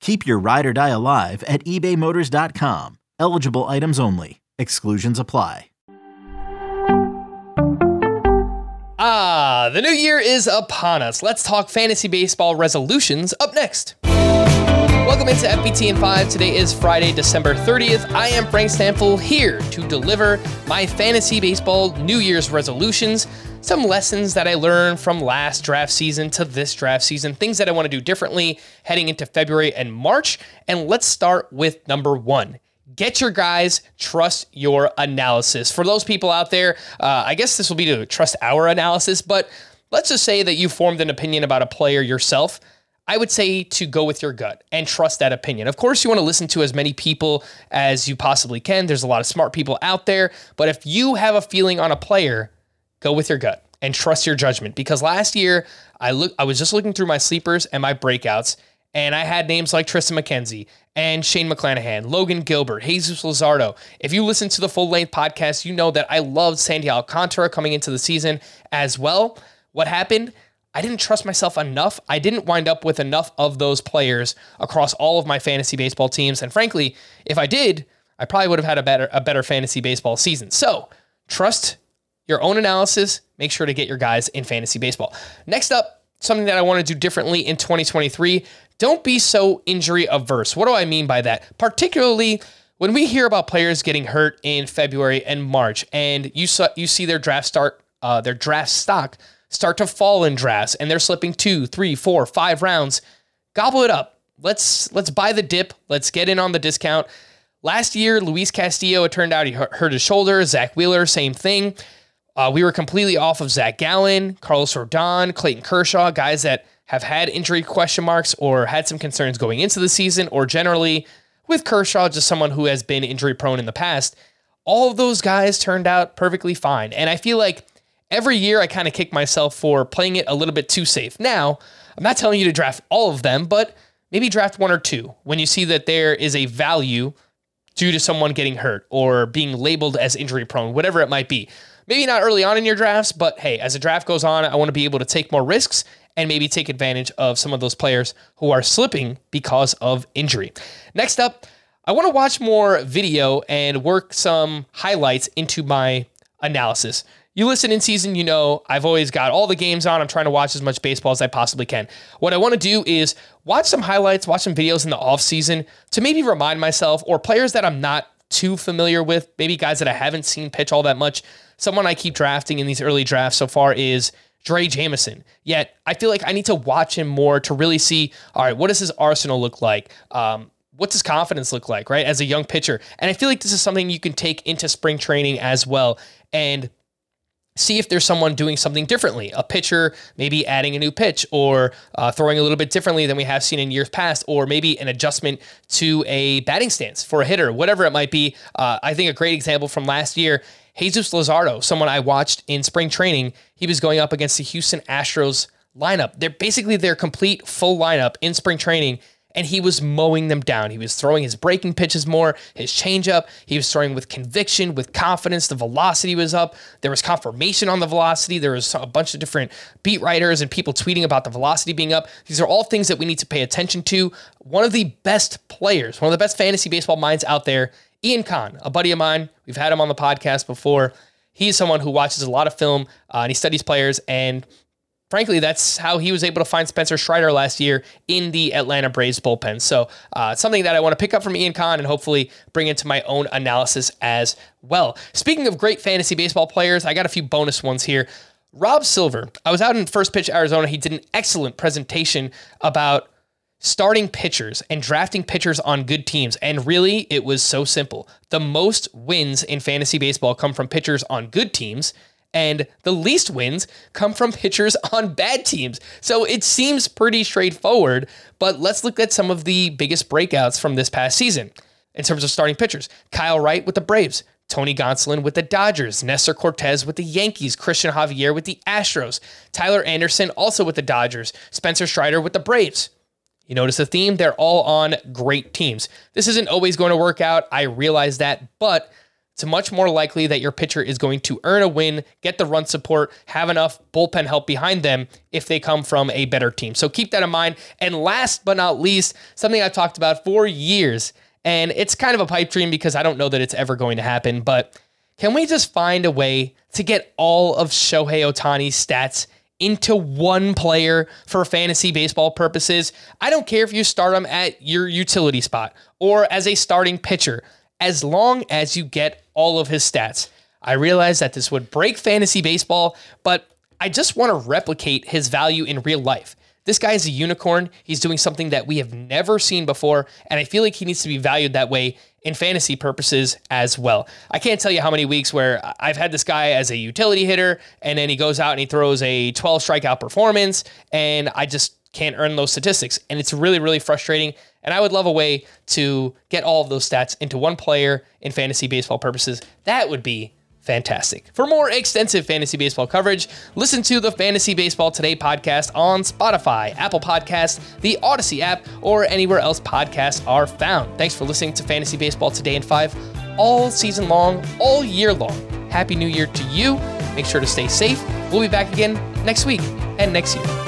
Keep your ride or die alive at ebaymotors.com. Eligible items only. Exclusions apply. Ah, the new year is upon us. Let's talk fantasy baseball resolutions up next. Welcome into FBT and 5. Today is Friday, December 30th. I am Frank Stampfl here to deliver my fantasy baseball New Year's resolutions, some lessons that I learned from last draft season to this draft season, things that I want to do differently heading into February and March. And let's start with number one. Get your guys, trust your analysis. For those people out there, uh, I guess this will be to trust our analysis, but let's just say that you formed an opinion about a player yourself. I would say to go with your gut and trust that opinion. Of course, you want to listen to as many people as you possibly can. There's a lot of smart people out there, but if you have a feeling on a player, go with your gut and trust your judgment because last year I look I was just looking through my sleepers and my breakouts and I had names like Tristan McKenzie and Shane McClanahan, Logan Gilbert, Jesus Luzardo. If you listen to the full length podcast, you know that I loved Sandy Alcantara coming into the season as well. What happened? I didn't trust myself enough. I didn't wind up with enough of those players across all of my fantasy baseball teams. And frankly, if I did, I probably would have had a better a better fantasy baseball season. So trust your own analysis. Make sure to get your guys in fantasy baseball. Next up, something that I want to do differently in 2023. Don't be so injury averse. What do I mean by that? Particularly when we hear about players getting hurt in February and March, and you saw, you see their draft start, uh, their draft stock start to fall in drafts and they're slipping two, three, four, five rounds, gobble it up. Let's let's buy the dip. Let's get in on the discount. Last year, Luis Castillo, it turned out he hurt his shoulder. Zack Wheeler, same thing. Uh, we were completely off of Zac Gallen, Carlos Rodon, Clayton Kershaw, guys that have had injury question marks or had some concerns going into the season, or generally with Kershaw, just someone who has been injury prone in the past. All of those guys turned out perfectly fine. And I feel like every year I kind of kick myself for playing it a little bit too safe. Now, I'm not telling you to draft all of them, but maybe draft one or two when you see that there is a value due to someone getting hurt or being labeled as injury prone, whatever it might be. Maybe not early on in your drafts, but hey, as the draft goes on, I want to be able to take more risks and maybe take advantage of some of those players who are slipping because of injury. Next up, I want to watch more video and work some highlights into my analysis you listen in season, you know I've always got all the games on. I'm trying to watch as much baseball as I possibly can. What I want to do is watch some highlights, watch some videos in the off season to maybe remind myself or players that I'm not too familiar with, maybe guys that I haven't seen pitch all that much. Someone I keep drafting in these early drafts so far is Drey Jameson. Yet I feel like I need to watch him more to really see, all right, what does his arsenal look like? Um, what's his confidence look like, right? As a young pitcher. And I feel like this is something you can take into spring training as well. And see if there's someone doing something differently. A pitcher maybe adding a new pitch or uh, throwing a little bit differently than we have seen in years past, or maybe an adjustment to a batting stance for a hitter, whatever it might be. Uh, I think a great example from last year. Jesus Luzardo, someone I watched in spring training, he was going up against the Houston Astros lineup. They're basically their complete full lineup in spring training and he was mowing them down. He was throwing his breaking pitches more, his changeup. He was throwing with conviction, with confidence. The velocity was up. There was confirmation on the velocity. There was a bunch of different beat writers and people tweeting about the velocity being up. These are all things that we need to pay attention to. One of the best players, one of the best fantasy baseball minds out there, Ian Kahn, a buddy of mine. We've had him on the podcast before. He's someone who watches a lot of film uh, and he studies players and frankly, that's how he was able to find Spencer Strider last year in the Atlanta Braves bullpen. So, uh, something that I want to pick up from Ian Kahn and hopefully bring into my own analysis as well. Speaking of great fantasy baseball players, I got a few bonus ones here. Rob Silver, I was out in First Pitch Arizona. He did an excellent presentation about starting pitchers and drafting pitchers on good teams. And really, it was so simple. The most wins in fantasy baseball come from pitchers on good teams, and the least wins come from pitchers on bad teams. So it seems pretty straightforward, but let's look at some of the biggest breakouts from this past season in terms of starting pitchers. Kyle Wright with the Braves. Tony Gonsolin with the Dodgers, Nestor Cortes with the Yankees, Cristian Javier with the Astros, Tyler Anderson also with the Dodgers, Spencer Strider with the Braves. You notice a theme? They're all on great teams. This isn't always going to work out. I realize that, but it's much more likely that your pitcher is going to earn a win, get the run support, have enough bullpen help behind them if they come from a better team. So keep that in mind. And last but not least, something I've talked about for years, and it's kind of a pipe dream because I don't know that it's ever going to happen, but can we just find a way to get all of Shohei Ohtani's stats into one player for fantasy baseball purposes. I don't care if you start him at your utility spot or as a starting pitcher, as long as you get all of his stats. I realize that this would break fantasy baseball, but I just want to replicate his value in real life. This guy is a unicorn. He's doing something that we have never seen before, and I feel like he needs to be valued that way in fantasy purposes as well. I can't tell you how many weeks where I've had this guy as a utility hitter, and then he goes out and he throws a 12 strikeout performance, and I just can't earn those statistics. And it's really, really frustrating. And I would love a way to get all of those stats into one player in fantasy baseball purposes. That would be fantastic. For more extensive fantasy baseball coverage, listen to the Fantasy Baseball Today podcast on Spotify, Apple Podcasts, the Odyssey app, or anywhere else podcasts are found. Thanks for listening to Fantasy Baseball Today in 5 all season long, all year long. Happy New Year to you. Make sure to stay safe. We'll be back again next week and next year.